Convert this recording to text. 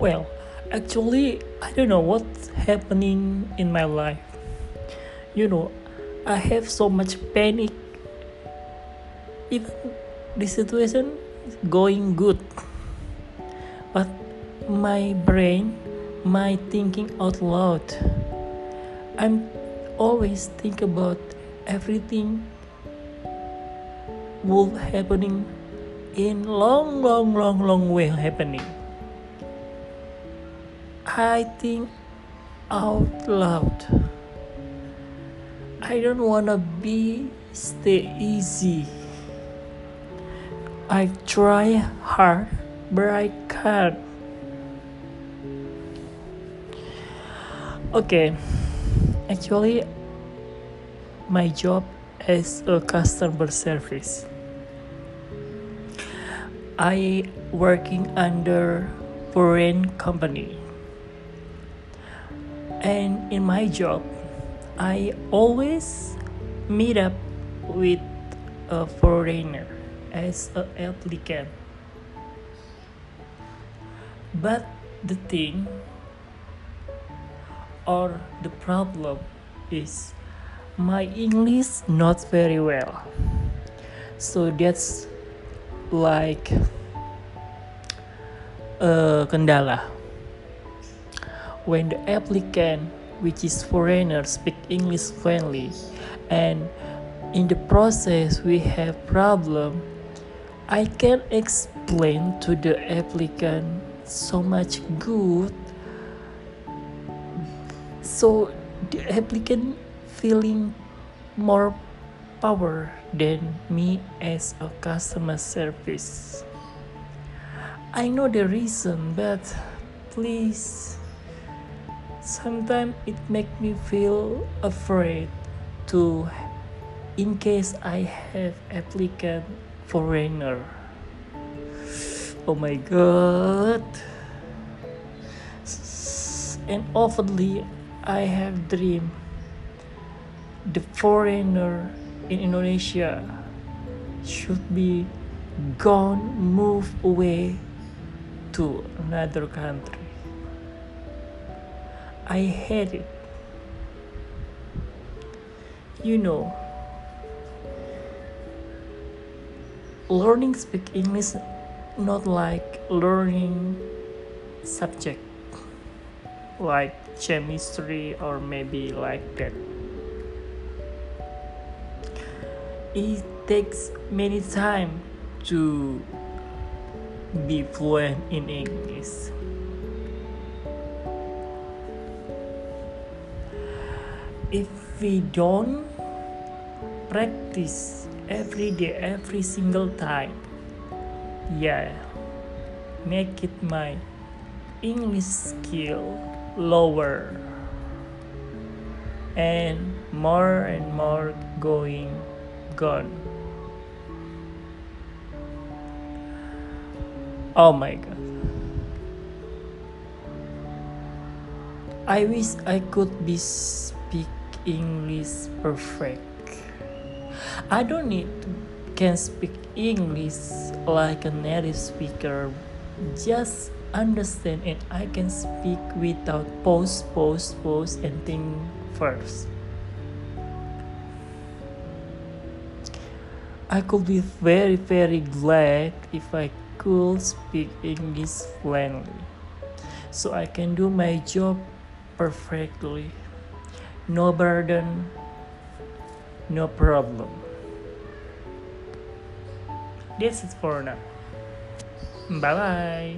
Well, actually, I don't know what's happening in my life. You know, I have so much panic. Even the situation is going good. But my brain, my thinking out loud. I'm always think about everything will happening in long long long long way happening I think out loud. I don't wanna be stay easy. I try hard, but I can't. Okay, actually, my job is a customer service. I working under foreign company and in my job i always meet up with a foreigner as an applicant. But the thing or the problem is my english not very well. So that's like a kendala when the applicant which is foreigner speak english fluently. And in the process we have problem. I can explain to the applicant so much good. So the applicant feeling more power than me as a customer service. I know the reason but please sometimes it make me feel afraid to in case i have applicant foreigner. Oh my god. And oftenly i have dream the foreigner in indonesia should be gone move away to another country I hate it. You know, learning speak English not like learning subject like chemistry or maybe like that. It takes many time to be fluent in English. If we don't practice every day every single time yeah make it my english skill lower and more and more going gone. Oh my god. I wish i could be English perfect. I don't need to can speak English like a native speaker. Just understand and I can speak without pause, pause, pause and think first. I could be very, very glad if I could speak English fluently so I can do my job perfectly no burden, no problem. This is for now. Bye bye.